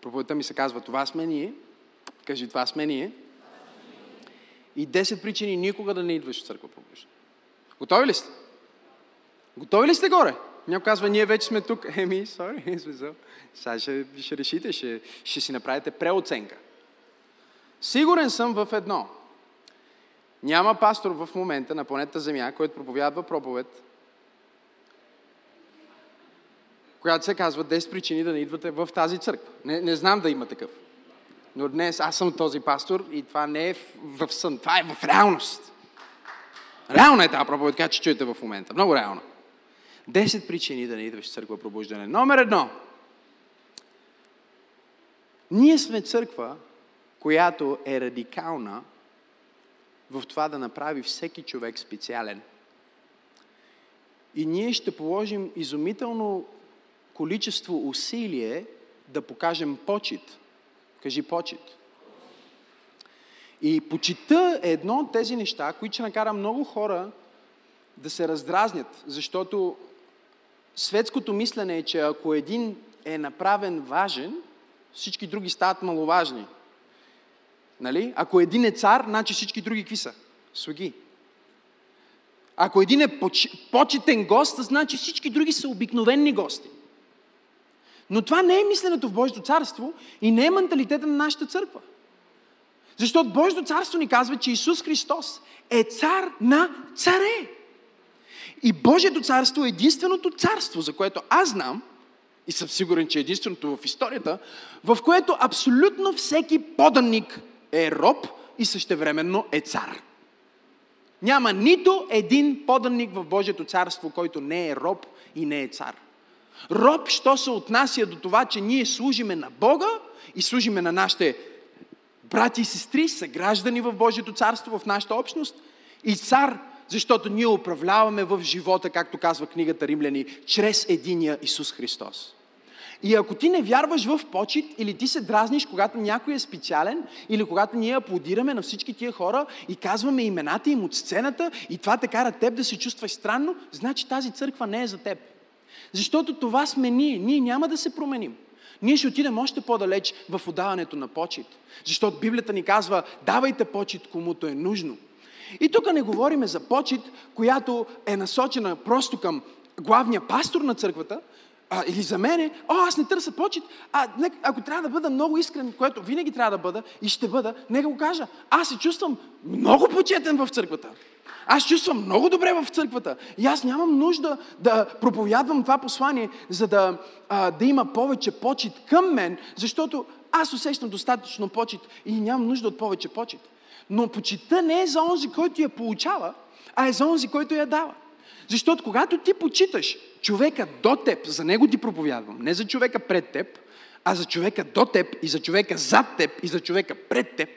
Проповедта ми се казва, това сме ние. Кажи, това сме ние. И 10 причини никога да не идваш в църква публично. Готови ли сте? Готови ли сте горе? Някой казва, ние вече сме тук. Еми, сори, смисъл. Сега ще, ще решите, ще, ще си направите преоценка. Сигурен съм в едно. Няма пастор в момента на планета Земя, който проповядва проповед, която се казва 10 причини да не идвате в тази църква. Не, не знам да има такъв. Но днес аз съм този пастор и това не е в сън, това е в реалност. Реална е тази проповед, която чуете в момента. Много реална. Десет причини да не идваш в църква пробуждане. Номер едно. Ние сме църква, която е радикална в това да направи всеки човек специален. И ние ще положим изумително количество усилие да покажем почет. Кажи почет. И почита е едно от тези неща, които ще накара много хора да се раздразнят, защото светското мислене е, че ако един е направен важен, всички други стават маловажни. Нали? Ако един е цар, значи всички други какви са? Слуги. Ако един е почетен гост, значи всички други са обикновени гости. Но това не е мисленето в Божието царство и не е менталитета на нашата църква. Защото Божието царство ни казва, че Исус Христос е цар на царе. И Божието царство е единственото царство, за което аз знам, и съм сигурен, че е единственото в историята, в което абсолютно всеки поданник е роб и същевременно е цар. Няма нито един поданник в Божието царство, който не е роб и не е цар. Роб, що се отнася до това, че ние служиме на Бога и служиме на нашите брати и сестри, са граждани в Божието царство, в нашата общност. И цар, защото ние управляваме в живота, както казва книгата Римляни, чрез единия Исус Христос. И ако ти не вярваш в почет или ти се дразниш, когато някой е специален, или когато ние аплодираме на всички тия хора и казваме имената им от сцената и това те кара теб да се чувстваш странно, значи тази църква не е за теб. Защото това сме ние. Ние няма да се променим. Ние ще отидем още по-далеч в отдаването на почет. Защото Библията ни казва, давайте почет комуто е нужно. И тук не говориме за почет, която е насочена просто към главния пастор на църквата, а, или за мене, о, аз не търся почет, а не, ако трябва да бъда много искрен, което винаги трябва да бъда и ще бъда, нека го кажа. Аз се чувствам много почетен в църквата. Аз чувствам много добре в църквата. И аз нямам нужда да проповядвам това послание, за да, а, да има повече почет към мен, защото аз усещам достатъчно почет и нямам нужда от повече почет. Но почита не е за онзи, който я получава, а е за онзи, който я дава. Защото когато ти почиташ човека до теб, за него ти проповядвам, не за човека пред теб, а за човека до теб и за човека зад теб и за човека пред теб,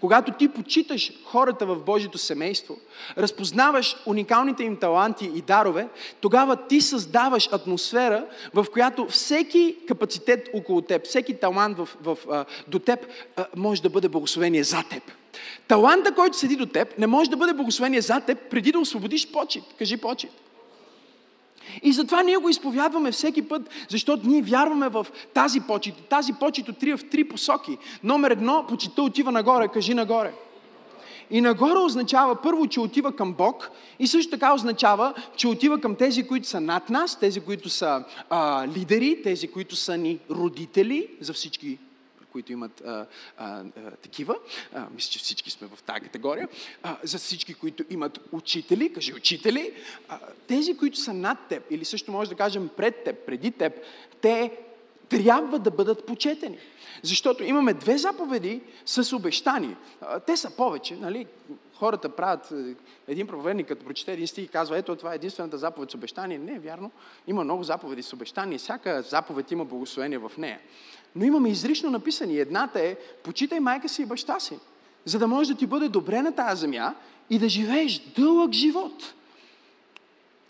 когато ти почиташ хората в Божието семейство, разпознаваш уникалните им таланти и дарове, тогава ти създаваш атмосфера, в която всеки капацитет около теб, всеки талант в, в, а, до теб а, може да бъде благословение за теб. Таланта, който седи до теб, не може да бъде благословение за теб, преди да освободиш почет. Кажи почет. И затова ние го изповядваме всеки път, защото ние вярваме в тази почет. Тази почет отрива в три посоки. Номер едно, почета отива нагоре, кажи нагоре. И нагоре означава първо, че отива към Бог и също така означава, че отива към тези, които са над нас, тези, които са а, лидери, тези, които са ни родители за всички които имат а, а, такива. А, мисля, че всички сме в тази категория. А, за всички, които имат учители, кажи учители. А, тези, които са над теб, или също може да кажем пред теб, преди теб, те трябва да бъдат почетени. Защото имаме две заповеди с обещани. Те са повече, нали? Хората правят, е, един проповедник, като прочете един стих и казва, ето това е единствената заповед с обещание. Не е вярно. Има много заповеди с обещание. Всяка заповед има благословение в нея. Но имаме изрично написани. Едната е, почитай майка си и баща си, за да може да ти бъде добре на тази земя и да живееш дълъг живот.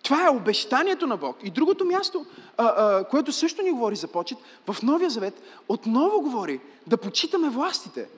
Това е обещанието на Бог. И другото място, а, а, което също ни говори за почет, в Новия Завет отново говори да почитаме властите.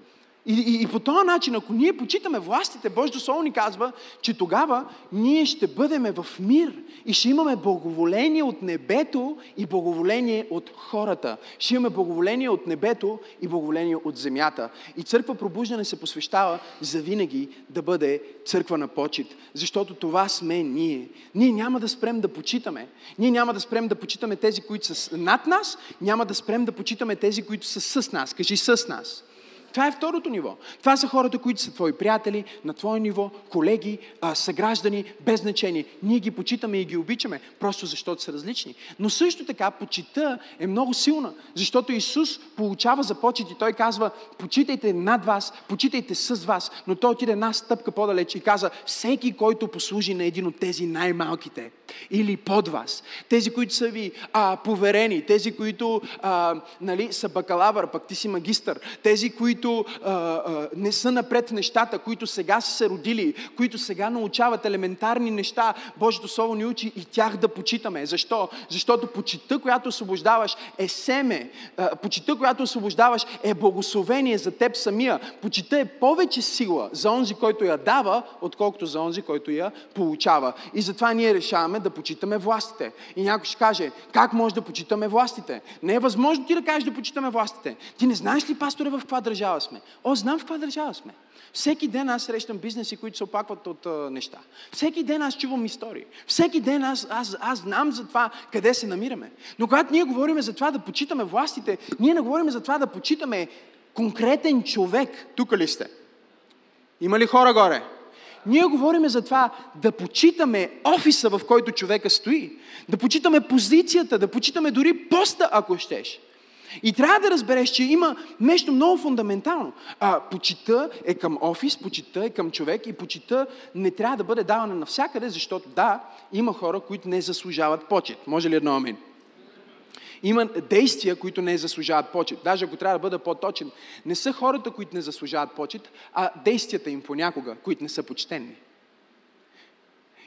И, и, и по този начин, ако ние почитаме властите, Божието Слово ни казва, че тогава ние ще бъдем в мир и ще имаме благоволение от небето и благоволение от хората. Ще имаме благоволение от небето и благоволение от земята. И църква пробуждане се посвещава за винаги да бъде църква на почет. Защото това сме ние. Ние няма да спрем да почитаме. Ние няма да спрем да почитаме тези, които са над нас, няма да спрем да почитаме тези, които са с нас. Кажи с нас. Това е второто ниво. Това са хората, които са твои приятели, на твое ниво, колеги, съграждани, без значение. Ние ги почитаме и ги обичаме, просто защото са различни. Но също така почита е много силна, защото Исус получава за почет и Той казва, почитайте над вас, почитайте с вас, но Той отиде една стъпка по-далеч и каза, всеки, който послужи на един от тези най-малките или под вас, тези, които са ви а, поверени, тези, които а, нали, са бакалавър, пък ти си магистър, тези, които които а, а, не са напред в нещата, които сега са се родили, които сега научават елементарни неща, Божието Слово ни учи и тях да почитаме. Защо? Защото почита, която освобождаваш, е семе. Почита, която освобождаваш, е благословение за теб самия. Почита е повече сила за онзи, който я дава, отколкото за онзи, който я получава. И затова ние решаваме да почитаме властите. И някой ще каже, как може да почитаме властите? Не е възможно ти да кажеш да почитаме властите. Ти не знаеш ли, пасторе, в каква държава държава сме. О, знам в каква държава сме. Всеки ден аз срещам бизнеси, които се опакват от а, неща. Всеки ден аз чувам истории. Всеки ден аз, аз, аз знам за това къде се намираме. Но когато ние говорим за това да почитаме властите, ние не говорим за това да почитаме конкретен човек. Тук ли сте? Има ли хора горе? Ние говорим за това да почитаме офиса, в който човека стои. Да почитаме позицията, да почитаме дори поста, ако щеш. И трябва да разбереш, че има нещо много фундаментално. А, почита е към офис, почита е към човек и почита не трябва да бъде давана навсякъде, защото да, има хора, които не заслужават почет. Може ли едно амин? Има действия, които не заслужават почет. Даже ако трябва да бъда по-точен, не са хората, които не заслужават почет, а действията им понякога, които не са почтенни.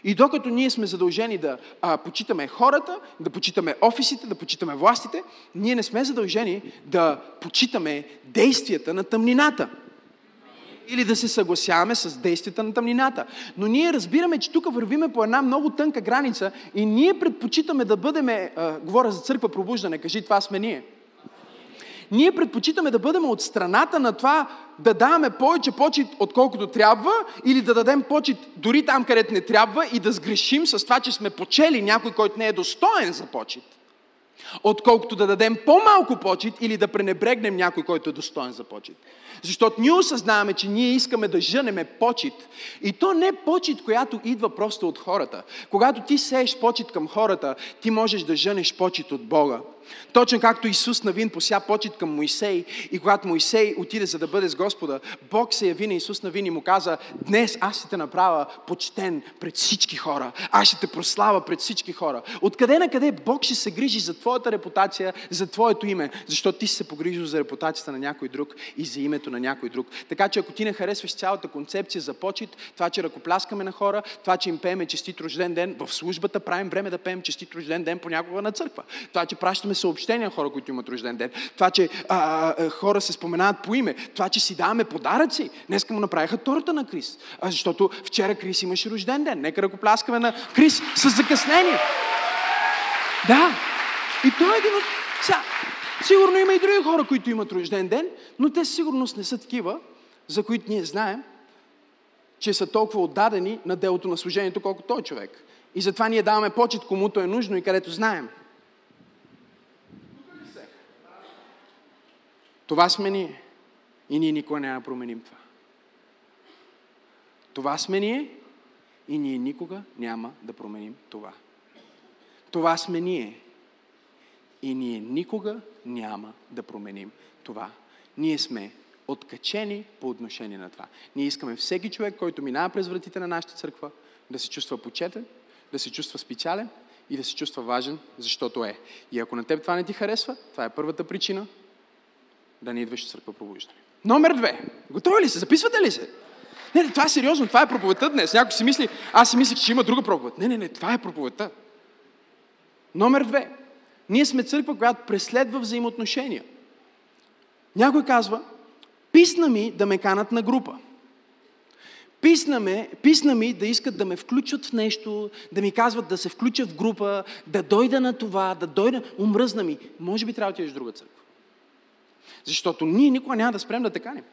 И докато ние сме задължени да а, почитаме хората, да почитаме офисите, да почитаме властите, ние не сме задължени да почитаме действията на тъмнината. Или да се съгласяваме с действията на тъмнината. Но ние разбираме, че тук вървиме по една много тънка граница и ние предпочитаме да бъдем, говоря за църква пробуждане, кажи това сме ние ние предпочитаме да бъдем от страната на това да даваме повече почет, отколкото трябва, или да дадем почет дори там, където не трябва и да сгрешим с това, че сме почели някой, който не е достоен за почет. Отколкото да дадем по-малко почет или да пренебрегнем някой, който е достоен за почет. Защото ние осъзнаваме, че ние искаме да жънеме почет. И то не е почет, която идва просто от хората. Когато ти сееш почет към хората, ти можеш да жънеш почет от Бога. Точно както Исус Навин пося почет към Моисей и когато Моисей отиде за да бъде с Господа, Бог се яви на Исус Навин и му каза, днес аз ще те направя почтен пред всички хора. Аз ще те прослава пред всички хора. Откъде на къде Бог ще се грижи за твоята репутация, за твоето име, защото ти си се погрижил за репутацията на някой друг и за името на някой друг. Така че ако ти не харесваш цялата концепция за почет, това, че ръкопляскаме на хора, това, че им пееме честит рожден ден, в службата правим време да пеем честит рожден ден понякога на църква. Това, че пращаме съобщения хора, които имат рожден ден. Това, че а, а, хора се споменават по име. Това, че си даваме подаръци. Днеска му направиха торта на Крис. А, защото вчера Крис имаше рожден ден. Нека ръкопляскаме на Крис с закъснение. Да. И той е един от... Сигурно има и други хора, които имат рожден ден, но те сигурност не са такива, за които ние знаем, че са толкова отдадени на делото на служението, колко той човек. И затова ние даваме почет, комуто е нужно и където знаем. Това сме ние. И ние никога няма да променим това. Това сме ние и ние никога няма да променим това. Това сме ние и ние никога няма да променим това. Ние сме откачени по отношение на това. Ние искаме всеки човек, който минава през вратите на нашата църква, да се чувства почетен, да се чувства специален и да се чувства важен, защото е. И ако на теб това не ти харесва, това е първата причина да не идваш в църква пробуждане. Номер две. Готови ли се? Записвате ли се? Не, не, това е сериозно. Това е проповедта днес. Някой си мисли, аз си мислих, че има друга проповед. Не, не, не, това е проповедта. Номер две. Ние сме църква, която преследва взаимоотношения. Някой казва, Писна ми да ме канат на група. Писна, ме, писна ми да искат да ме включат в нещо, да ми казват да се включа в група, да дойда на това, да дойда. Умръзна ми. Може би трябва да отидеш в друга църква. Защото ние никога няма да спрем да те каним.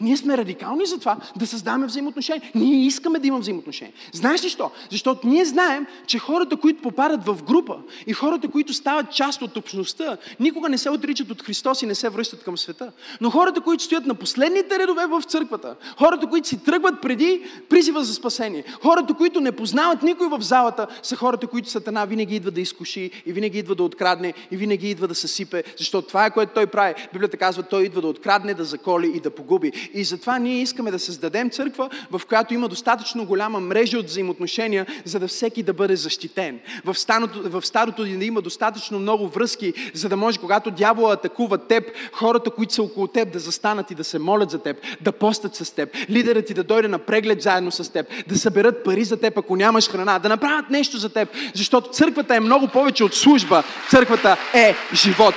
Ние сме радикални за това да създаваме взаимоотношения. Ние искаме да имаме взаимоотношения. Знаеш ли що? Защото ние знаем, че хората, които попадат в група и хората, които стават част от общността, никога не се отричат от Христос и не се връщат към света. Но хората, които стоят на последните редове в църквата, хората, които си тръгват преди призива за спасение, хората, които не познават никой в залата, са хората, които Сатана винаги идва да изкуши и винаги идва да открадне и винаги идва да съсипе, защото това е което той прави. Библията казва, той идва да открадне, да заколи и да погуби. И затова ние искаме да създадем църква, в която има достатъчно голяма мрежа от взаимоотношения, за да всеки да бъде защитен. В, станото, в старото да има достатъчно много връзки, за да може, когато дявола атакува теб, хората, които са около теб, да застанат и да се молят за теб, да постат с теб, лидерът ти да дойде на преглед заедно с теб, да съберат пари за теб, ако нямаш храна, да направят нещо за теб, защото църквата е много повече от служба. Църквата е живот.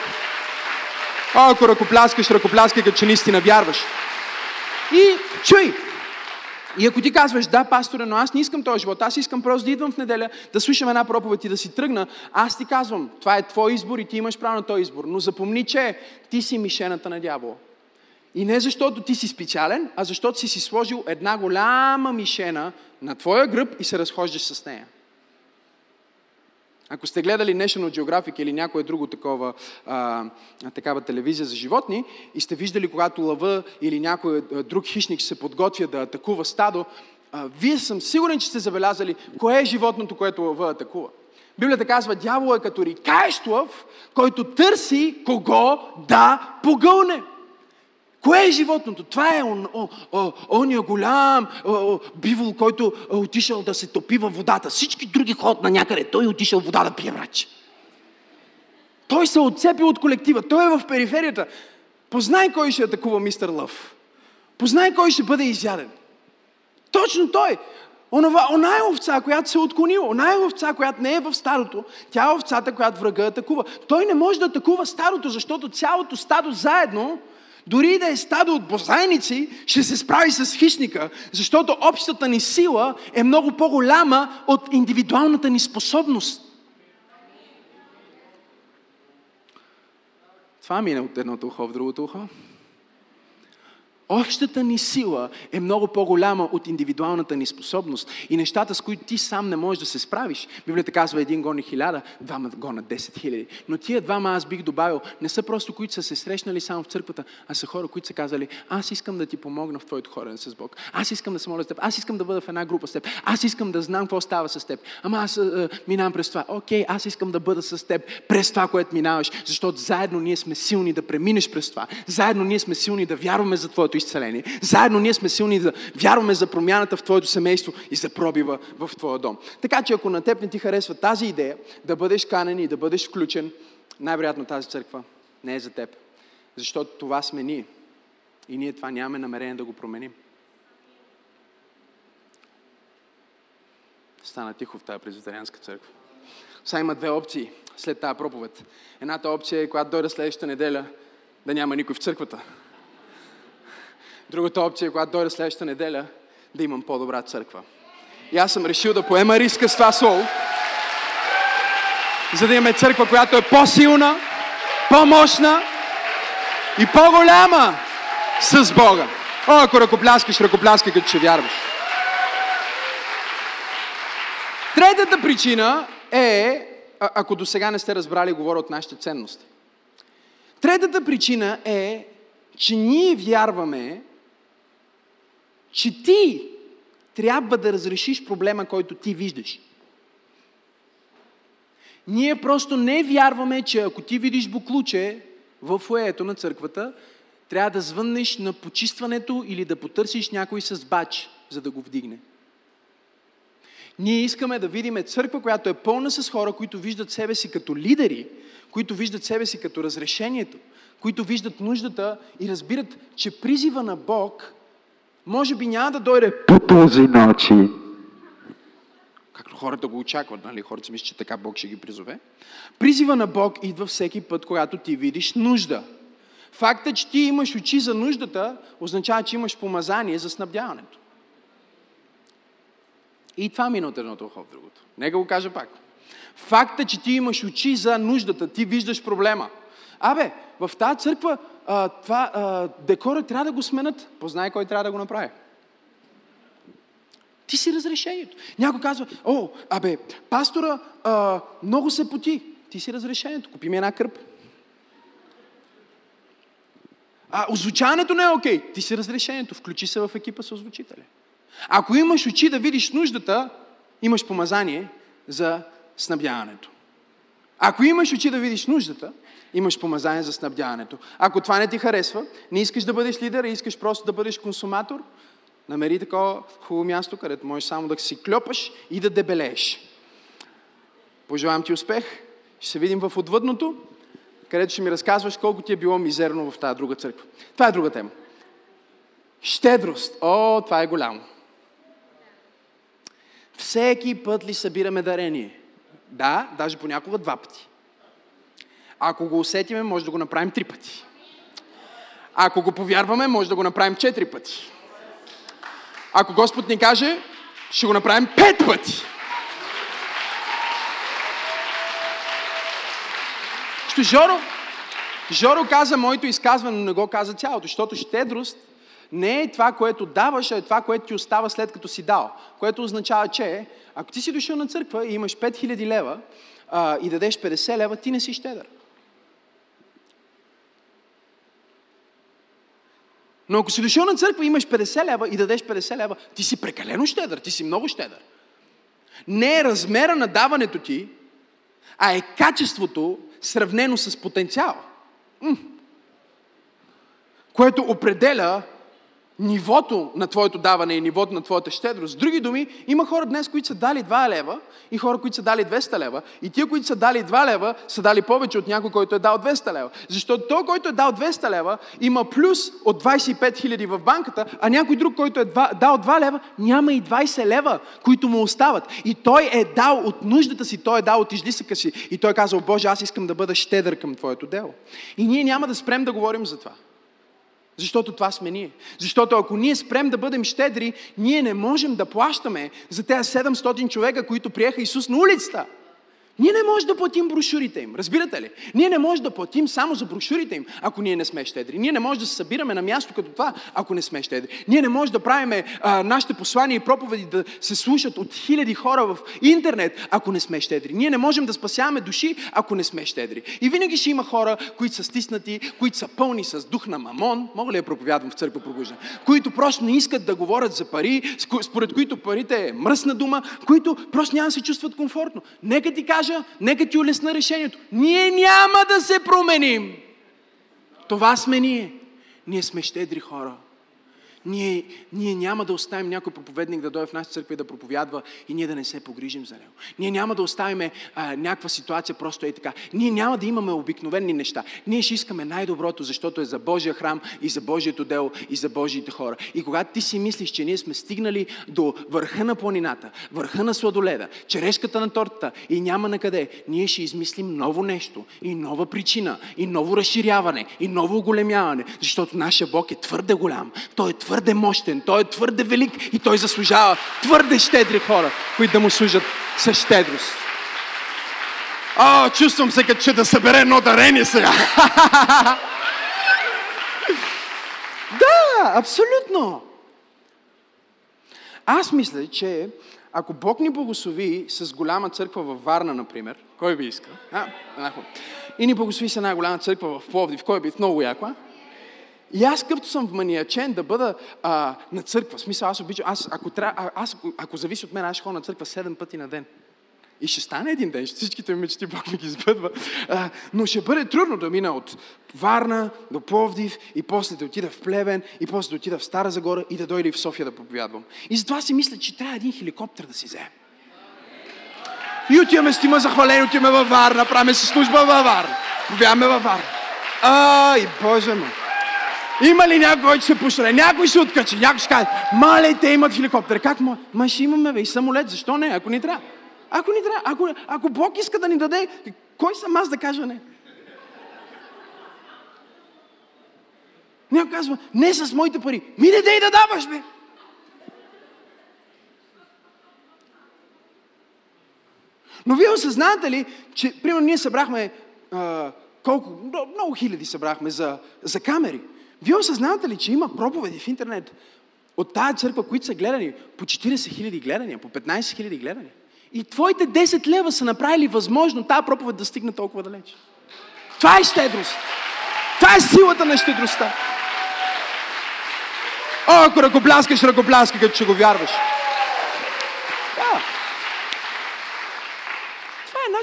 О, ако ръкопляскаш, ръкопляскай, като че наистина вярваш. И чуй! И ако ти казваш, да, пасторе, но аз не искам този живот, аз искам просто да идвам в неделя, да слушам една проповед и да си тръгна, аз ти казвам, това е твой избор и ти имаш право на този избор. Но запомни, че ти си мишената на дявола. И не защото ти си специален, а защото си си сложил една голяма мишена на твоя гръб и се разхождаш с нея. Ако сте гледали National Geographic или някое друго такова, а, такава телевизия за животни и сте виждали, когато лъва или някой друг хищник се подготвя да атакува стадо, а, вие съм сигурен, че сте забелязали кое е животното, което лъва атакува. Библията казва, дявол е като рикаещ лъв, който търси кого да погълне. Кое е животното? Това е он, о, о, ония голям о, бивол, който е отишъл да се топи във водата. Всички други ходят на някъде. Той е отишъл вода да пие, братче. Той се отцепи от колектива. Той е в периферията. Познай кой ще атакува мистер Лъв. Познай кой ще бъде изяден. Точно той. Онова, она е овца, която се е отклонила. Она е овца, която не е в старото. Тя е овцата, която врага атакува. Той не може да атакува старото, защото цялото стадо заедно дори да е стадо от бозайници, ще се справи с хищника, защото общата ни сила е много по-голяма от индивидуалната ни способност. Това мине от едното ухо в другото ухо. Общата ни сила е много по-голяма от индивидуалната ни способност и нещата, с които ти сам не можеш да се справиш. Библията казва един гони хиляда, двама гона 10 хиляди. Но тия двама аз бих добавил, не са просто които са се срещнали само в църквата, а са хора, които са казали, аз искам да ти помогна в твоето хорене с Бог. Аз искам да се моля с теб. Аз искам да бъда в една група с теб. Аз искам да знам какво става с теб. Ама аз а, минавам през това. Окей, аз искам да бъда с теб през това, което минаваш, защото заедно ние сме силни да преминеш през това. Заедно ние сме силни да вярваме за твоето изцеление. Заедно ние сме силни да вярваме за промяната в твоето семейство и за пробива в твоя дом. Така че ако на теб не ти харесва тази идея, да бъдеш канен и да бъдеш включен, най-вероятно тази църква не е за теб. Защото това сме ние. И ние това нямаме намерение да го променим. Стана тихо в тази презбитерианска църква. Сега има две опции след тази проповед. Едната опция е, когато дойде следващата неделя, да няма никой в църквата. Другата опция е, когато дойде следващата неделя, да имам по-добра църква. И аз съм решил да поема риска с това слово, за да имаме църква, която е по-силна, по-мощна и по-голяма с Бога. О, ако ръкопляскаш, ръкопляскай, като ще вярваш. Третата причина е, ако до сега не сте разбрали, говоря от нашите ценности. Третата причина е, че ние вярваме, че ти трябва да разрешиш проблема, който ти виждаш. Ние просто не вярваме, че ако ти видиш буклуче в фоето на църквата, трябва да звъннеш на почистването или да потърсиш някой с бач, за да го вдигне. Ние искаме да видим църква, която е пълна с хора, които виждат себе си като лидери, които виждат себе си като разрешението, които виждат нуждата и разбират, че призива на Бог може би няма да дойде по този начин. както хората го очакват, нали? Хората мислят, че така Бог ще ги призове. Призива на Бог идва всеки път, когато ти видиш нужда. Факта, че ти имаш очи за нуждата, означава, че имаш помазание за снабдяването. И това мина от едното ухо в другото. Нека го кажа пак. Факта, че ти имаш очи за нуждата, ти виждаш проблема. Абе, в тази църква а, това, а, декора трябва да го сменят. Познай кой трябва да го направи. Ти си разрешението. Някой казва, о, абе, пастора а, много се поти. Ти си разрешението. Купи ми една кърп. А озвучаването не е окей. Ти си разрешението. Включи се в екипа с озвучителя. Ако имаш очи да видиш нуждата, имаш помазание за снабдяването. Ако имаш очи да видиш нуждата, имаш помазание за снабдяването. Ако това не ти харесва, не искаш да бъдеш лидер, а искаш просто да бъдеш консуматор, намери такова хубаво място, където можеш само да си клепаш и да дебелееш. Пожелавам ти успех. Ще се видим в отвъдното, където ще ми разказваш колко ти е било мизерно в тази друга църква. Това е друга тема. Щедрост. О, това е голямо. Всеки път ли събираме дарение? Да, даже понякога два пъти. Ако го усетиме, може да го направим три пъти. Ако го повярваме, може да го направим четири пъти. Ако Господ ни каже, ще го направим пет пъти. Що Жоро, Жоро каза моето изказване, но не го каза цялото, защото щедрост не е това, което даваш, а е това, което ти остава след като си дал. Което означава, че ако ти си дошъл на църква и имаш 5000 лева а, и дадеш 50 лева, ти не си щедър. Но ако си дошъл на църква и имаш 50 лева и дадеш 50 лева, ти си прекалено щедър, ти си много щедър. Не е размера на даването ти, а е качеството сравнено с потенциал. М- което определя нивото на твоето даване и нивото на твоята щедрост. С други думи, има хора днес, които са дали 2 лева и хора, които са дали 200 лева. И тия, които са дали 2 лева, са дали повече от някой, който е дал 200 лева. Защото той, който е дал 200 лева, има плюс от 25 хиляди в банката, а някой друг, който е дал 2 лева, няма и 20 лева, които му остават. И той е дал от нуждата си, той е дал от излисъка си. И той е казал, Боже, аз искам да бъда щедър към Твоето дело. И ние няма да спрем да говорим за това. Защото това сме ние. Защото ако ние спрем да бъдем щедри, ние не можем да плащаме за тези 700 човека, които приеха Исус на улицата. Ние не можем да платим брошурите им. Разбирате ли? Ние не можем да платим само за брошурите им, ако ние не сме щедри. Ние не можем да се събираме на място като това, ако не сме щедри. Ние не можем да правим нашите послания и проповеди да се слушат от хиляди хора в интернет, ако не сме щедри. Ние не можем да спасяваме души, ако не сме щедри. И винаги ще има хора, които са стиснати, които са пълни с дух на мамон, мога ли да проповядвам в църква пробуждане, които просто не искат да говорят за пари, според които парите е мръсна дума, които просто няма да се чувстват комфортно. Нека ти кажа, кажа, нека ти улесна решението. Ние няма да се променим. Това сме ние. Ние сме щедри хора. Ние, ние няма да оставим някой проповедник да дойде в нашата църква и да проповядва и ние да не се погрижим за него. Ние няма да оставим някаква ситуация просто е така. Ние няма да имаме обикновени неща. Ние ще искаме най-доброто, защото е за Божия храм и за Божието дело и за Божиите хора. И когато ти си мислиш, че ние сме стигнали до върха на планината, върха на сладоледа, черешката на тортата и няма на къде, ние ще измислим ново нещо и нова причина и ново разширяване и ново оголемяване, защото нашия Бог е твърде голям. Той е твърде твърде мощен, той е твърде велик и той заслужава твърде щедри хора, които да му служат с щедрост. О, чувствам се като че да събере едно дарение сега. да, абсолютно. Аз мисля, че ако Бог ни благослови с голяма църква във Варна, например, кой би искал? А, и ни благослови с една голяма църква в Пловдив, кой би много яко, а? И аз къвто съм вманиячен да бъда а, на църква, в смисъл аз обичам, аз, ако, тря, аз, ако зависи от мен, аз ще ходя на църква 7 пъти на ден. И ще стане един ден, всичките ми мечти Бог ми ги избъдва. А, но ще бъде трудно да мина от Варна до Пловдив и после да отида в Плевен и после да отида в Стара Загора и да дойда и в София да проповядвам. И затова си мисля, че трябва един хеликоптер да си вземе. И отиваме с тима захвалени, отиваме във Варна, правиме си служба във Варна. Повядаме във Варна. Ай, Боже мой! Има ли някой, който ще пошре? Някой ще откачи, някой ще каже, мале, те имат хеликоптер. Как му? Ма ще имаме бе, и самолет, защо не? Ако ни трябва. Ако ни трябва, ако, ако Бог иска да ни даде, кой съм аз да кажа не? Някой казва, не с моите пари. Ми не дей да даваш, бе! Но вие осъзнавате ли, че, примерно, ние събрахме а, колко, много хиляди събрахме за, за камери. Вие осъзнавате ли, че има проповеди в интернет от тази църква, които са гледани по 40 хиляди гледания, по 15 хиляди гледания? И твоите 10 лева са направили възможно тази проповед да стигне толкова далеч. Това е щедрост. Това е силата на щедростта. О, ако ръкопляскаш, ръкопляскай, като ще го вярваш. Да.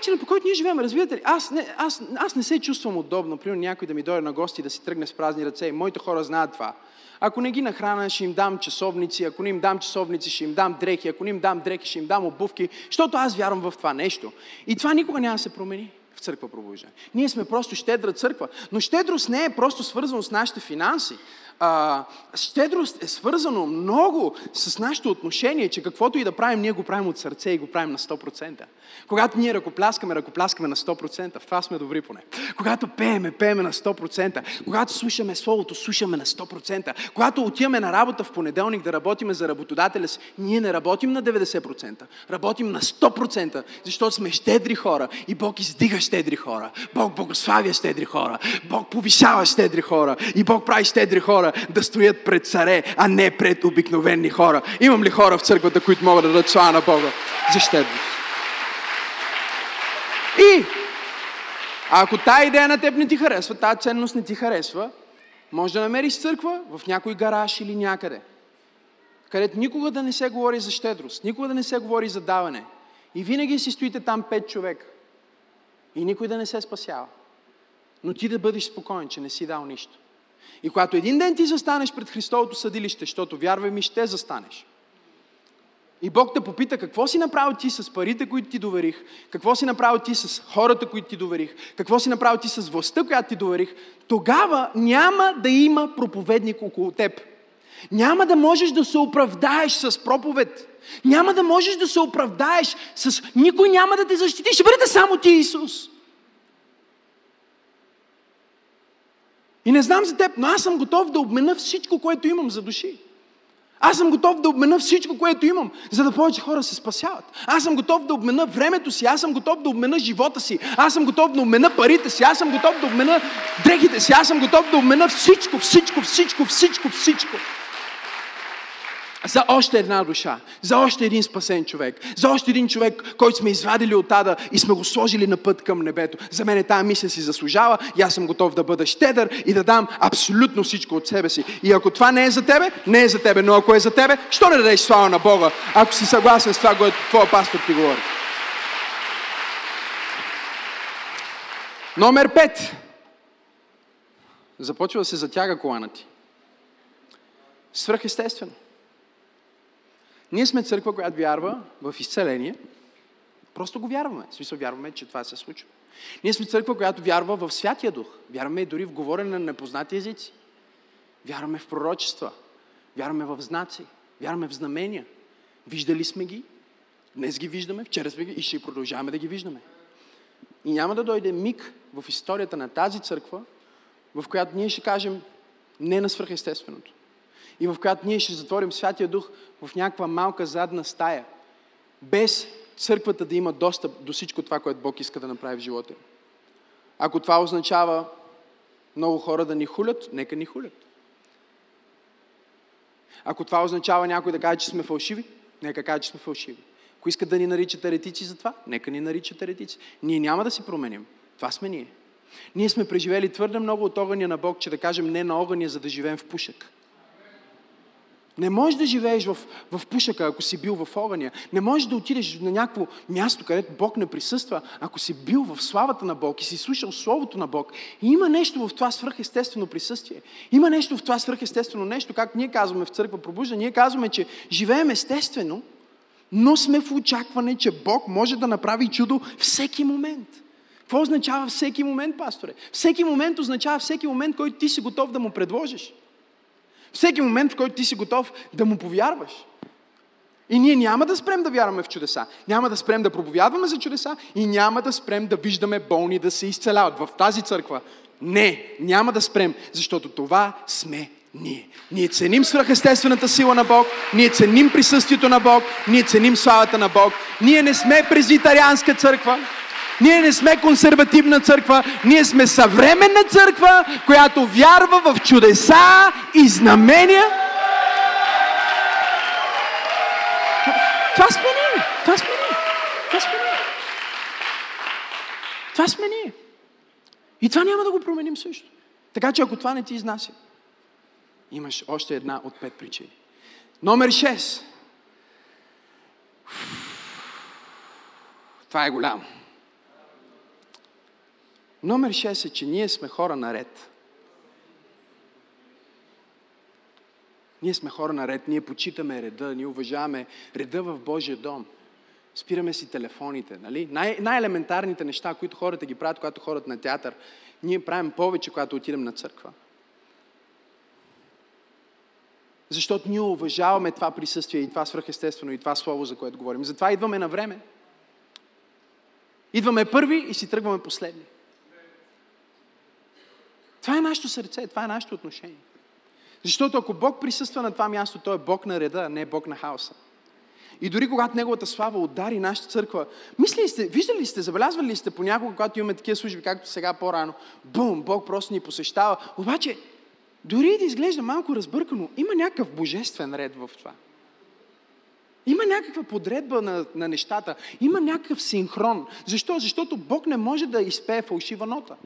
Начинът по който ние живеем. Разбирате ли? Аз не, аз, аз не се чувствам удобно, примерно някой да ми дойде на гости да си тръгне с празни ръце. Моите хора знаят това. Ако не ги нахрана, ще им дам часовници, ако не им дам часовници, ще им дам дрехи, ако не им дам дрехи, ще им дам обувки, защото аз вярвам в това нещо. И това никога няма да се промени в църква пробуждане. Ние сме просто щедра църква. Но щедрост не е просто свързано с нашите финанси а, щедрост е свързано много с нашето отношение, че каквото и да правим, ние го правим от сърце и го правим на 100%. Когато ние ръкопляскаме, ръкопляскаме на 100%. В това сме добри поне. Когато пееме, пееме на 100%. Когато слушаме Словото, слушаме на 100%. Когато отиваме на работа в понеделник да работиме за работодателя си, ние не работим на 90%. Работим на 100%, защото сме щедри хора и Бог издига щедри хора. Бог благославя щедри хора. Бог повишава щедри хора. И Бог прави щедри хора да стоят пред царе, а не пред обикновени хора. Имам ли хора в църквата, които могат да дадат слава на Бога за щедрост? И ако тая идея на теб не ти харесва, тази ценност не ти харесва, може да намериш църква в някой гараж или някъде, където никога да не се говори за щедрост, никога да не се говори за даване. И винаги си стоите там пет човека. И никой да не се спасява. Но ти да бъдеш спокоен, че не си дал нищо. И когато един ден ти застанеш пред Христовото съдилище, защото вярвай ми, ще застанеш. И Бог те попита какво си направил ти с парите, които ти доверих, какво си направил ти с хората, които ти доверих, какво си направил ти с властта, която ти доверих, тогава няма да има проповедник около теб. Няма да можеш да се оправдаеш с проповед. Няма да можеш да се оправдаеш с... Никой няма да те защити. Ще бъдете само ти, Исус. И не знам за теб, но аз съм готов да обмена всичко, което имам за души. Аз съм готов да обмена всичко, което имам, за да повече хора се спасяват. Аз съм готов да обмена времето си, аз съм готов да обмена живота си, аз съм готов да обмена парите си, аз съм готов да обмена дрехите си, аз съм готов да обмена всичко, всичко, всичко, всичко, всичко за още една душа, за още един спасен човек, за още един човек, който сме извадили от ада и сме го сложили на път към небето. За мен тази мисия си заслужава и аз съм готов да бъда щедър и да дам абсолютно всичко от себе си. И ако това не е за тебе, не е за тебе, но ако е за тебе, що не дадеш слава на Бога, ако си съгласен с това, което твоя пастор ти говори. Номер пет. Започва да се затяга колана ти. Свръхестествено. Ние сме църква, която вярва в изцеление. Просто го вярваме. В смисъл вярваме, че това се случва. Ние сме църква, която вярва в Святия Дух. Вярваме дори в говорене на непознати езици. Вярваме в пророчества. Вярваме в знаци. Вярваме в знамения. Виждали сме ги. Днес ги виждаме, вчера сме ги и ще продължаваме да ги виждаме. И няма да дойде миг в историята на тази църква, в която ние ще кажем не на свръхестественото и в която ние ще затворим Святия Дух в някаква малка задна стая, без църквата да има достъп до всичко това, което Бог иска да направи в живота. Ако това означава много хора да ни хулят, нека ни хулят. Ако това означава някой да каже, че сме фалшиви, нека каже, че сме фалшиви. Ако искат да ни наричат еретици за това, нека ни наричат еретици. Ние няма да си променим. Това сме ние. Ние сме преживели твърде много от огъня на Бог, че да кажем не на огъня, за да живеем в пушек. Не можеш да живееш в, в пушъка, ако си бил в огъня. Не можеш да отидеш на някакво място, където Бог не присъства, ако си бил в славата на Бог и си слушал Словото на Бог. И има нещо в това свръхестествено присъствие. Има нещо в това свръхестествено нещо, както ние казваме в църква пробужда. Ние казваме, че живеем естествено, но сме в очакване, че Бог може да направи чудо всеки момент. Какво означава всеки момент, пасторе? Всеки момент означава всеки момент, който ти си готов да му предложиш. Всеки момент, в който ти си готов да му повярваш. И ние няма да спрем да вярваме в чудеса. Няма да спрем да проповядваме за чудеса и няма да спрем да виждаме болни да се изцеляват. В тази църква Не, няма да спрем, защото това сме ние. Ние ценим свръхестествената сила на Бог, ние ценим присъствието на Бог, ние ценим славата на Бог. Ние не сме презвитарианска църква, ние не сме консервативна църква, ние сме съвременна църква, която вярва в чудеса и знамения. Това сме ние. Това сме ние. Това сме ние. Това сме ние. И това няма да го променим също. Така че ако това не ти изнася, имаш още една от пет причини. Номер 6. Това е голямо. Номер 6 е, че ние сме хора наред. Ние сме хора наред, ние почитаме реда, ние уважаваме реда в Божия дом. Спираме си телефоните, нали? Най- най-елементарните неща, които хората ги правят, когато ходят на театър, ние правим повече, когато отидем на църква. Защото ние уважаваме това присъствие и това свръхестествено и това слово, за което говорим. Затова идваме на време. Идваме първи и си тръгваме последни. Това е нашето сърце, това е нашето отношение. Защото ако Бог присъства на това място, Той е Бог на реда, а не е Бог на хаоса. И дори когато Неговата слава удари нашата църква, мисли сте, виждали ли сте, забелязвали ли сте понякога, когато имаме такива служби, както сега по-рано, бум, Бог просто ни посещава. Обаче, дори да изглежда малко разбъркано, има някакъв божествен ред в това. Има някаква подредба на, на нещата. Има някакъв синхрон. Защо? Защото Бог не може да изпее фалшива нота.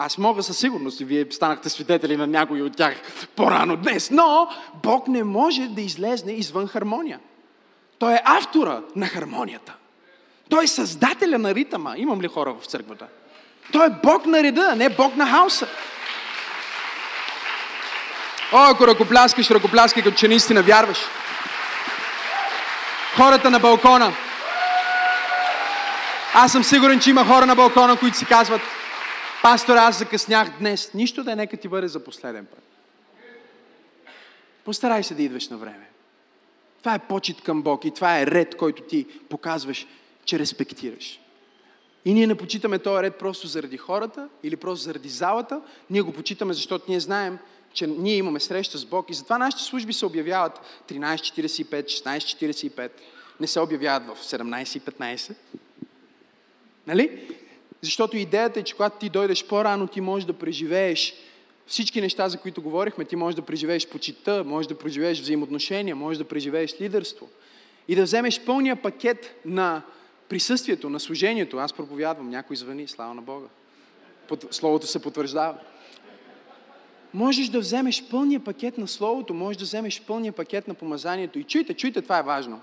Аз мога със сигурност и вие станахте свидетели на някои от тях по-рано днес, но Бог не може да излезне извън хармония. Той е автора на хармонията. Той е създателя на ритъма. Имам ли хора в църквата? Той е Бог на реда, а не Бог на хаоса. О, ако ръкопляскаш, ръкопляскай, като че наистина вярваш. Хората на балкона. Аз съм сигурен, че има хора на балкона, които си казват, пастор, аз закъснях днес. Нищо да е, нека ти бъде за последен път. Постарай се да идваш на време. Това е почет към Бог и това е ред, който ти показваш, че респектираш. И ние не почитаме този ред просто заради хората или просто заради залата. Ние го почитаме, защото ние знаем, че ние имаме среща с Бог и затова нашите служби се обявяват 13.45, 16.45. Не се обявяват в 17.15. Нали? Защото идеята е, че когато ти дойдеш по-рано, ти можеш да преживееш всички неща, за които говорихме. Ти можеш да преживееш почита, можеш да преживееш взаимоотношения, можеш да преживееш лидерство. И да вземеш пълния пакет на присъствието, на служението. Аз проповядвам, някой звъни, слава на Бога. Словото се потвърждава. Можеш да вземеш пълния пакет на Словото, можеш да вземеш пълния пакет на помазанието. И чуйте, чуйте, това е важно.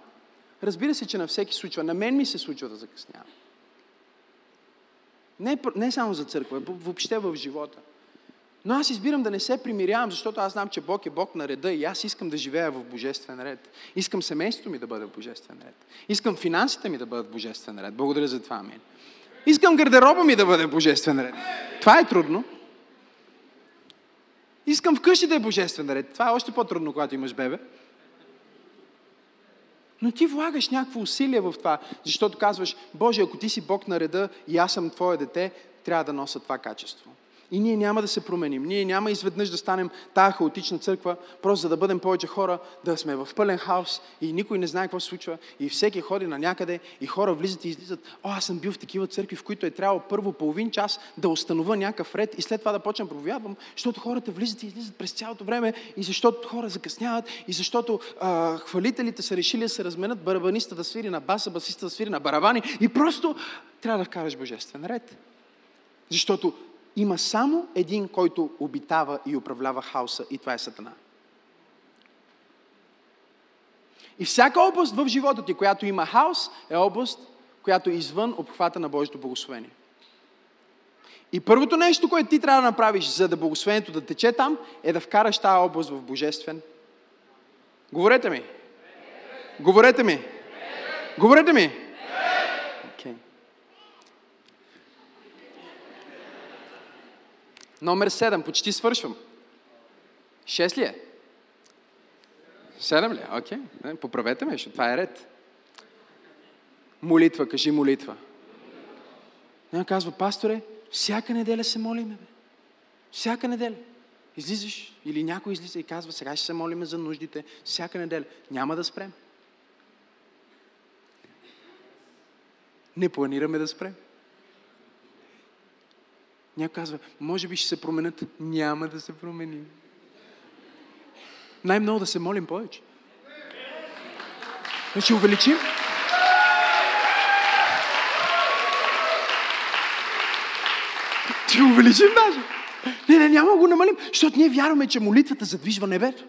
Разбира се, че на всеки случва. На мен ми се случва да закъснявам. Не, не само за църква, въобще в живота. Но аз избирам да не се примирявам, защото аз знам, че Бог е Бог на реда и аз искам да живея в божествен ред. Искам семейството ми да бъде в божествен ред. Искам финансите ми да бъдат в божествен ред. Благодаря за това, амин. Искам гардероба ми да бъде в божествен ред. Това е трудно. Искам вкъщи да е божествен ред. Това е още по-трудно, когато имаш бебе. Но ти влагаш някакво усилие в това, защото казваш, Боже, ако ти си Бог на реда и аз съм Твое дете, трябва да нося това качество. И ние няма да се променим. Ние няма изведнъж да станем тая хаотична църква, просто за да бъдем повече хора, да сме в пълен хаос и никой не знае какво се случва и всеки ходи на някъде и хора влизат и излизат. О, аз съм бил в такива църкви, в които е трябвало първо половин час да установя някакъв ред и след това да почнем проповядвам, защото хората влизат и излизат през цялото време и защото хора закъсняват и защото а, хвалителите са решили да се разменят, барабаниста да свири на баса, басиста да свири на барабани и просто трябва да вкараш божествен ред. Защото има само един, който обитава и управлява хаоса и това е Сатана. И всяка област в живота ти, която има хаос, е област, която е извън обхвата на Божието благословение. И първото нещо, което ти трябва да направиш, за да благословението да тече там, е да вкараш тази област в божествен. Говорете ми. Говорете ми. Говорете ми. Номер 7. Почти свършвам. 6 ли е? 7 ли е? Окей. Okay. Поправете ме, защото това е ред. Молитва, кажи молитва. Няма казва, пасторе, Всяка неделя се молиме, бе. Всяка неделя. Излизаш или някой излиза и казва, сега ще се молиме за нуждите. Всяка неделя. Няма да спрем. Не планираме да спрем. Някой казва, може би ще се променят. Няма да се променим. Най-много да се молим повече. Ще увеличим. Ще увеличим даже. Не, не, няма го намалим, защото ние вярваме, че молитвата задвижва небето.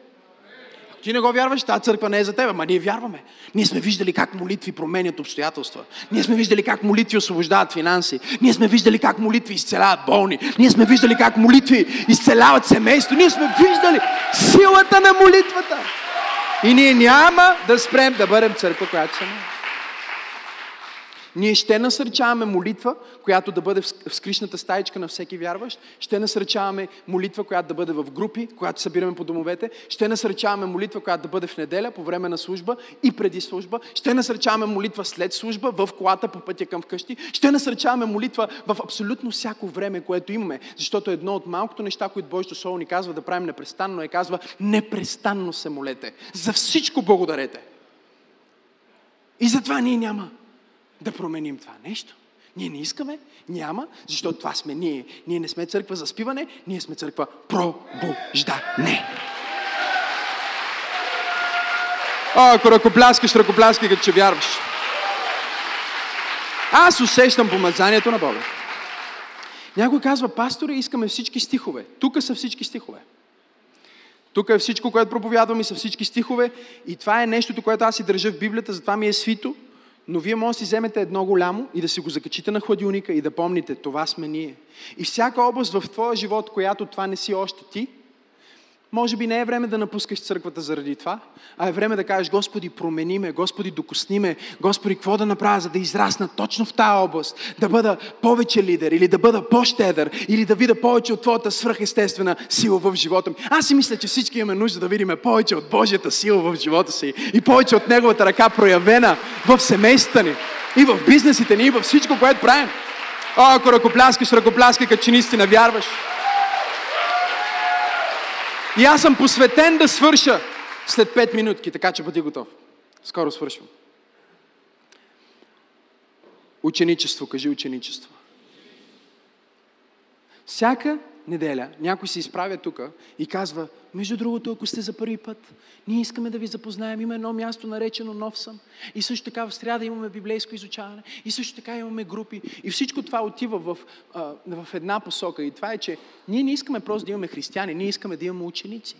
Ти не го вярваш, тази църква не е за теб, ма ние вярваме. Ние сме виждали как молитви променят обстоятелства. Ние сме виждали как молитви освобождават финанси. Ние сме виждали как молитви изцеляват болни. Ние сме виждали как молитви изцеляват семейство. Ние сме виждали силата на молитвата. И ние няма да спрем да бъдем църква, която моли. Ние ще насърчаваме молитва, която да бъде в скришната стаичка на всеки вярващ. Ще насърчаваме молитва, която да бъде в групи, която събираме по домовете. Ще насърчаваме молитва, която да бъде в неделя, по време на служба и преди служба. Ще насърчаваме молитва след служба, в колата по пътя към вкъщи. Ще насърчаваме молитва в абсолютно всяко време, което имаме. Защото едно от малкото неща, които Божието Слово ни казва да правим непрестанно, е казва непрестанно се молете. За всичко благодарете. И затова ние няма да променим това нещо. Ние не искаме, няма, защото това сме ние. Ние не сме църква за спиване, ние сме църква пробуждане. О, ако ръкопляскаш, ръкопляскай, като че вярваш. Аз усещам помазанието на Бога. Някой казва, пасторе, искаме всички стихове. Тук са всички стихове. Тук е всичко, което проповядвам и са всички стихове. И това е нещото, което аз си държа в Библията, затова ми е свито. Но вие може да си вземете едно голямо и да си го закачите на хладилника и да помните, това сме ние. И всяка област в твоя живот, която това не си още ти, може би не е време да напускаш църквата заради това, а е време да кажеш, Господи, промени ме, Господи, докосни ме, Господи, какво да направя, за да израсна точно в тази област, да бъда повече лидер, или да бъда по-щедър, или да видя повече от Твоята свръхестествена сила в живота ми. Аз си мисля, че всички имаме нужда да видим повече от Божията сила в живота си и повече от Неговата ръка проявена в семействата ни, и в бизнесите ни, и във всичко, което правим. О, ако ръкопляскаш, ръкопляскай, като че наистина вярваш. И аз съм посветен да свърша след 5 минутки, така че бъди готов. Скоро свършвам. Ученичество, кажи ученичество. Всяка неделя някой се изправя тук и казва, между другото, ако сте за първи път, ние искаме да ви запознаем. Има едно място наречено Нов сън. И също така в сряда имаме библейско изучаване. И също така имаме групи. И всичко това отива в, в една посока. И това е, че ние не искаме просто да имаме християни, ние искаме да имаме ученици.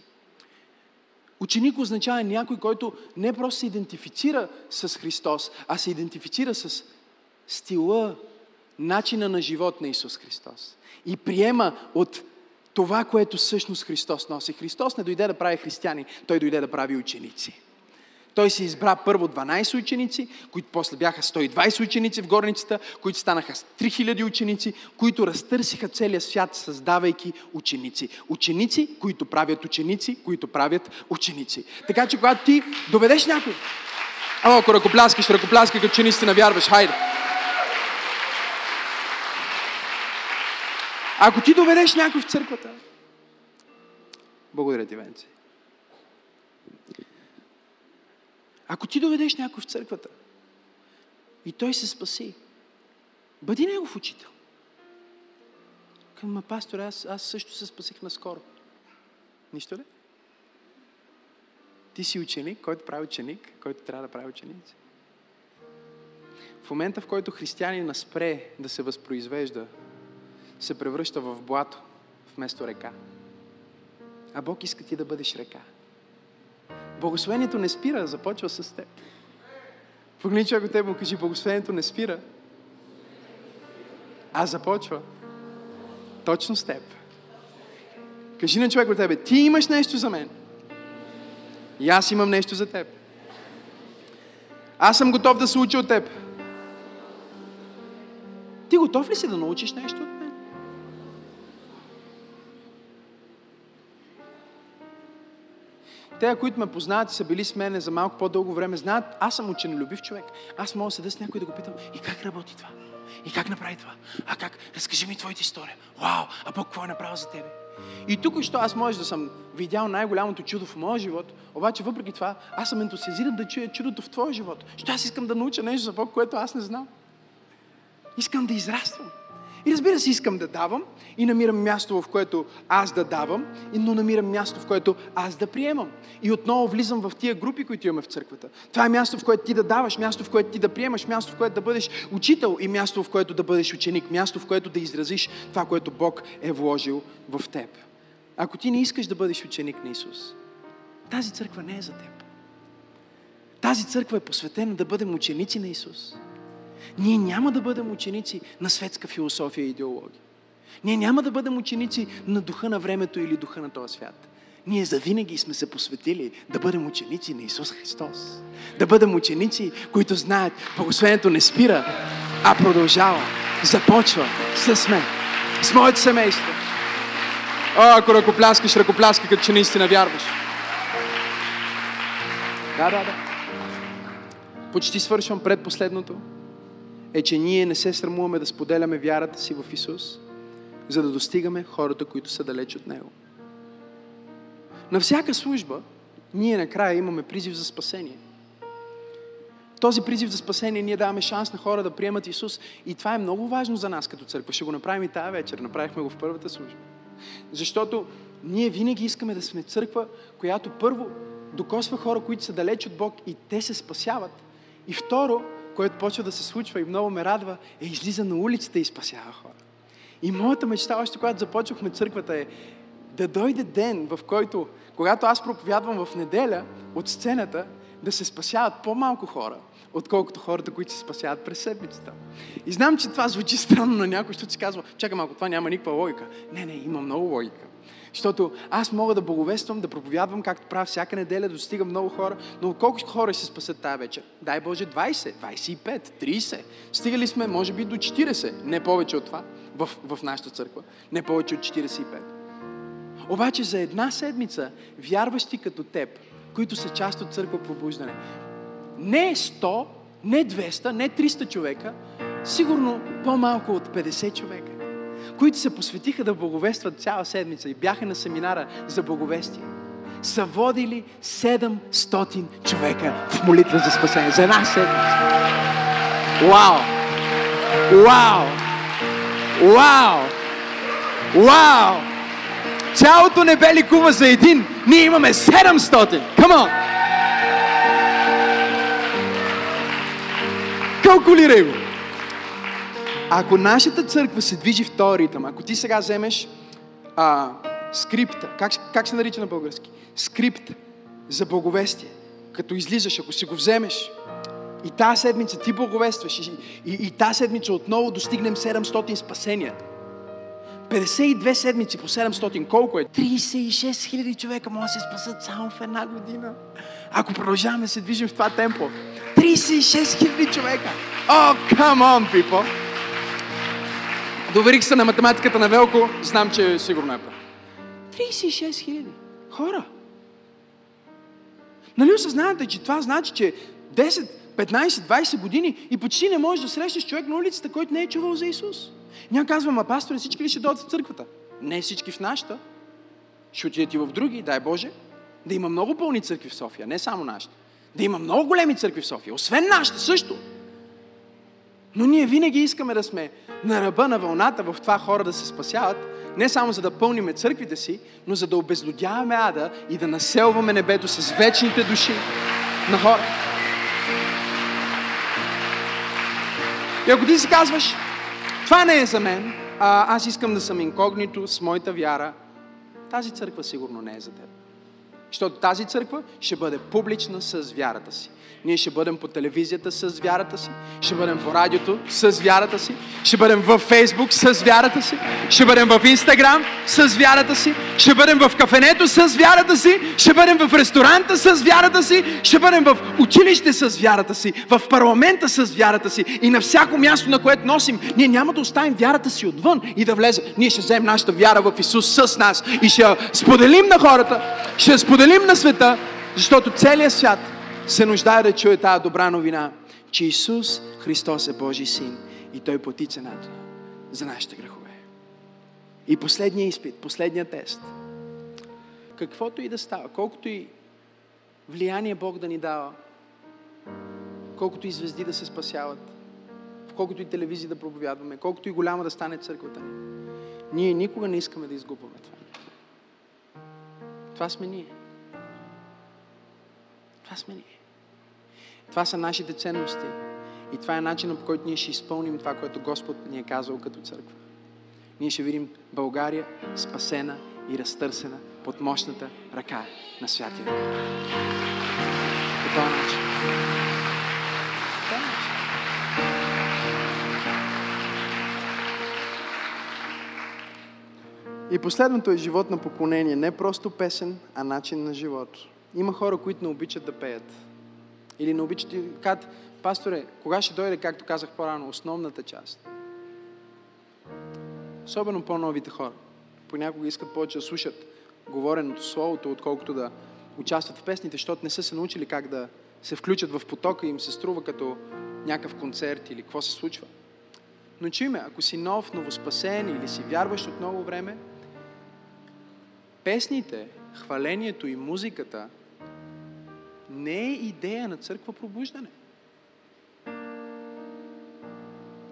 Ученик означава някой, който не просто се идентифицира с Христос, а се идентифицира с стила, начина на живот на Исус Христос. И приема от това, което всъщност Христос носи. Христос не дойде да прави християни, Той дойде да прави ученици. Той си избра първо 12 ученици, които после бяха 120 ученици в горницата, които станаха 3000 ученици, които разтърсиха целия свят, създавайки ученици. Ученици, които правят ученици, които правят ученици. Така че когато ти доведеш някой, О, ако ръкопляскаш, ръкопляскай, като че наистина вярваш, хайде. Ако ти доведеш някой в църквата, благодаря ти, Венци. Ако ти доведеш някой в църквата и той се спаси, бъди негов учител. Към пастор, аз, аз също се спасих наскоро. Нищо ли? Ти си ученик, който прави ученик, който трябва да прави ученици. В момента, в който християнина спре да се възпроизвежда, се превръща в блато вместо река. А Бог иска ти да бъдеш река. Благословението не спира, започва с теб. Погледни човек от теб му кажи, благословението не спира, а започва точно с теб. Кажи на човек от тебе, ти имаш нещо за мен. И аз имам нещо за теб. Аз съм готов да се уча от теб. Ти готов ли си да научиш нещо от мен? Те, които ме познават и са били с мене за малко по-дълго време, знаят, аз съм ученолюбив човек. Аз мога да седа с някой да го питам, и как работи това? И как направи това? А как? Разкажи ми твоята история. Вау! А Бог какво е направил за тебе? И тук, що аз може да съм видял най-голямото чудо в моя живот, обаче въпреки това, аз съм ентусиазиран да чуя чудото в твоя живот. Що аз искам да науча нещо за Бог, което аз не знам. Искам да израствам. И разбира се, искам да давам и намирам място, в което аз да давам, но намирам място, в което аз да приемам. И отново влизам в тия групи, които имаме в църквата. Това е място, в което ти да даваш, място, в което ти да приемаш, място, в което да бъдеш учител и място, в което да бъдеш ученик, място, в което да изразиш това, което Бог е вложил в теб. Ако ти не искаш да бъдеш ученик на Исус, тази църква не е за теб. Тази църква е посветена да бъдем ученици на Исус. Ние няма да бъдем ученици на светска философия и идеология. Ние няма да бъдем ученици на духа на времето или духа на този свят. Ние завинаги сме се посветили да бъдем ученици на Исус Христос. Да бъдем ученици, които знаят, благословението не спира, а продължава. Започва с мен, с моето семейство. О, ако ръкопляскаш, ръкопляскай, като че наистина вярваш. Да, да, да. Почти свършвам предпоследното е, че ние не се срамуваме да споделяме вярата си в Исус, за да достигаме хората, които са далеч от Него. На всяка служба ние накрая имаме призив за спасение. Този призив за спасение ние даваме шанс на хора да приемат Исус и това е много важно за нас като църква. Ще го направим и тази вечер. Направихме го в първата служба. Защото ние винаги искаме да сме църква, която първо докосва хора, които са далеч от Бог и те се спасяват. И второ, което почва да се случва и много ме радва, е излиза на улицата и спасява хора. И моята мечта, още когато започнахме църквата е да дойде ден, в който, когато аз проповядвам в неделя от сцената, да се спасяват по-малко хора, отколкото хората, които се спасяват през седмицата. И знам, че това звучи странно на някой, защото си казва, чакай малко, това няма никаква логика. Не, не, има много логика. Защото аз мога да благовествам, да проповядвам, както правя всяка неделя, достигам много хора, но колко хора се спасат тази вечер? Дай Боже 20, 25, 30. Стигали сме, може би, до 40, не повече от това в, в нашата църква. Не повече от 45. Обаче за една седмица, вярващи като теб, които са част от църква пробуждане, не 100, не 200, не 300 човека, сигурно по-малко от 50 човека които се посветиха да благовестват цяла седмица и бяха на семинара за благовестие, са водили 700 човека в молитва за спасение. За една седмица. Вау! Вау! Вау! Вау! Цялото небе ликува за един. Ние имаме 700. Come on! Калкулирай го! Ако нашата църква се движи в ритъм, ако ти сега вземеш а, скрипта, как, как се нарича на български? Скрипт за благовестие. Като излизаш, ако си го вземеш, и тази седмица ти благовестваш, и, и, и тази седмица отново достигнем 700 спасения. 52 седмици по 700, колко е? 36 хиляди човека могат да се спасат само в една година. Ако продължаваме да се движим в това темпо. 36 хиляди човека! О, oh, come on, people! Доверих се на математиката на Велко, знам, че сигурно е прав. 36 хиляди хора. Нали осъзнавате, че това значи, че 10, 15, 20 години и почти не можеш да срещнеш човек на улицата, който не е чувал за Исус. Няма казвам, а пастори, всички ли ще дойдат в църквата? Не всички в нашата. Ще отидете и в други, дай Боже. Да има много пълни църкви в София, не само нашите. Да има много големи църкви в София, освен нашите също. Но ние винаги искаме да сме на ръба на вълната в това хора да се спасяват, не само за да пълниме църквите си, но за да обезлюдяваме ада и да населваме небето с вечните души на хора. И ако ти си казваш, това не е за мен, а аз искам да съм инкогнито с моята вяра, тази църква сигурно не е за теб. Защото тази църква ще бъде публична с вярата си. Ние ще бъдем по телевизията с вярата си, ще бъдем по радиото с вярата си, ще бъдем в Фейсбук с вярата си, ще бъдем в Инстаграм с вярата си, ще бъдем в кафенето с вярата си, ще бъдем в ресторанта с вярата си, ще бъдем в училище с вярата си, в парламента с вярата си и на всяко място, на което носим, ние няма да оставим вярата си отвън и да влезе. Ние ще вземем нашата вяра в Исус с нас и ще споделим на хората, ще споделим на света, защото целият свят се нуждае да чуе тази добра новина, че Исус Христос е Божий син и Той плати цената за нашите грехове. И последния изпит, последния тест. Каквото и да става, колкото и влияние Бог да ни дава, колкото и звезди да се спасяват, колкото и телевизии да проповядваме, колкото и голяма да стане църквата ни, ние никога не искаме да изгубваме това. Това сме ние. Това сме ние. Това са нашите ценности. И това е начинът, по който ние ще изпълним това, което Господ ни е казал като църква. Ние ще видим България спасена и разтърсена под мощната ръка на Святия Дух. По този начин. И последното е живот на поклонение. Не просто песен, а начин на живот. Има хора, които не обичат да пеят. Или не обичат и казват, пасторе, кога ще дойде, както казах по-рано, основната част? Особено по-новите хора. Понякога искат повече да слушат говореното словото, отколкото да участват в песните, защото не са се научили как да се включат в потока и им се струва като някакъв концерт или какво се случва. Но чуй ако си нов, новоспасен или си вярващ от много време, песните, хвалението и музиката не е идея на църква пробуждане.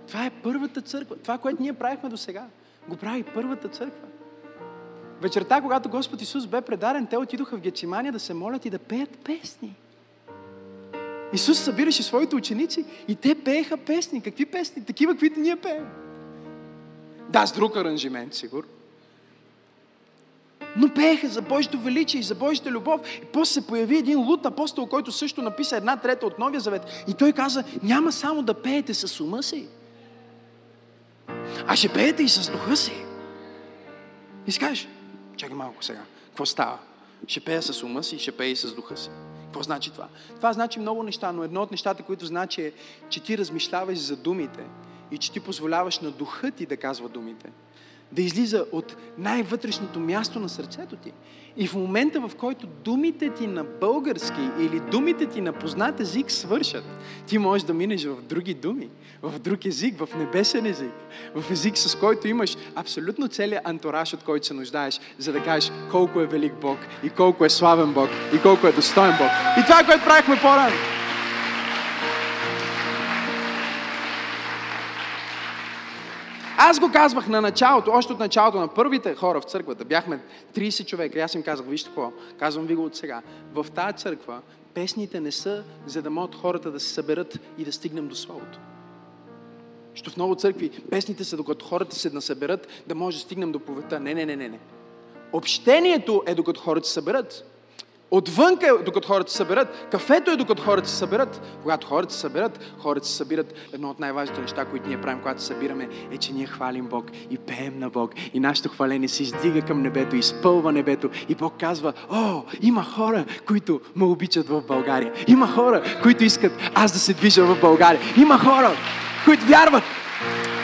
Това е първата църква. Това, което ние правихме до сега, го прави първата църква. Вечерта, когато Господ Исус бе предаден, те отидоха в Гецимания да се молят и да пеят песни. Исус събираше своите ученици и те пееха песни. Какви песни? Такива, каквито ние пеем. Да, с друг аранжимент, сигурно. Но пееха за Божието величие и за Божията любов. И после се появи един лут апостол, който също написа една трета от Новия Завет. И той каза, няма само да пеете с ума си, а ще пеете и с духа си. И си кажеш, чакай малко сега, какво става? Ще пея с ума си, ще пея и с духа си. Какво значи това? Това значи много неща, но едно от нещата, които значи е, че ти размишляваш за думите и че ти позволяваш на духа ти да казва думите да излиза от най-вътрешното място на сърцето ти. И в момента, в който думите ти на български или думите ти на познат език свършат, ти можеш да минеш в други думи, в друг език, в небесен език, в език, с който имаш абсолютно целият антураж, от който се нуждаеш, за да кажеш колко е велик Бог и колко е славен Бог и колко е достоен Бог. И това, което правихме по-рано. Аз го казвах на началото, още от началото на първите хора в църквата. Бяхме 30 човека и аз им казах, вижте какво, казвам ви го от сега. В тази църква песните не са, за да могат хората да се съберат и да стигнем до Словото. Защото в много църкви песните са докато хората се насъберат, да може да стигнем до повета. Не, не, не, не, не. Общението е докато хората се съберат. Отвънка докато хората се съберат. Кафето е докато хората се съберат. Когато хората се съберат, хората се събират. Едно от най-важните неща, които ние правим, когато се събираме, е, че ние хвалим Бог и пеем на Бог. И нашето хваление се издига към небето, изпълва небето. И Бог казва, о, има хора, които ме обичат в България. Има хора, които искат аз да се движа в България. Има хора, които вярват,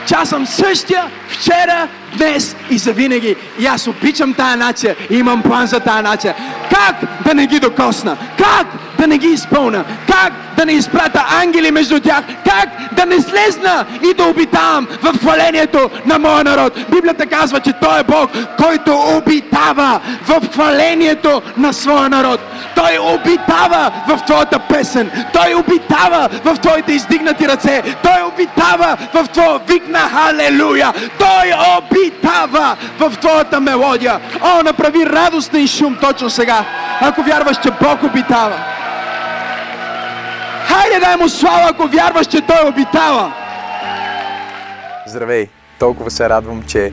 че аз съм същия вчера, днес и завинаги. И аз обичам тая нация и имам план за тая нация. Как да не ги докосна? Как да не ги изпълна? Как да не изпрата ангели между тях? Как да не слезна и да обитавам в хвалението на моя народ? Библията казва, че Той е Бог, който обитава в хвалението на своя народ. Той обитава в твоята песен. Той обитава в твоите издигнати ръце. Той обитава в твоя вик на халелуя. Той обитава в твоята мелодия. О, направи радостен шум точно сега, ако вярваш, че Бог обитава. Хайде дай му слава, ако вярваш, че Той обитава. Здравей! Толкова се радвам, че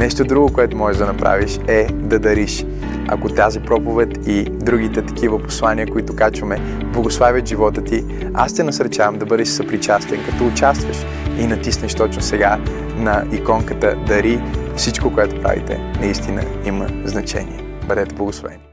Нещо друго, което можеш да направиш е да дариш. Ако тази проповед и другите такива послания, които качваме, благославят живота ти, аз те насърчавам да бъдеш съпричастен, като участваш и натиснеш точно сега на иконката Дари. Всичко, което правите, наистина има значение. Бъдете благословени!